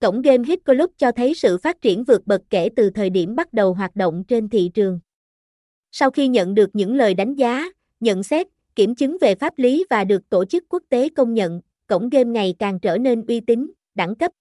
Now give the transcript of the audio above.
Cổng game Hit Club cho thấy sự phát triển vượt bậc kể từ thời điểm bắt đầu hoạt động trên thị trường. Sau khi nhận được những lời đánh giá, nhận xét, kiểm chứng về pháp lý và được tổ chức quốc tế công nhận, cổng game ngày càng trở nên uy tín, đẳng cấp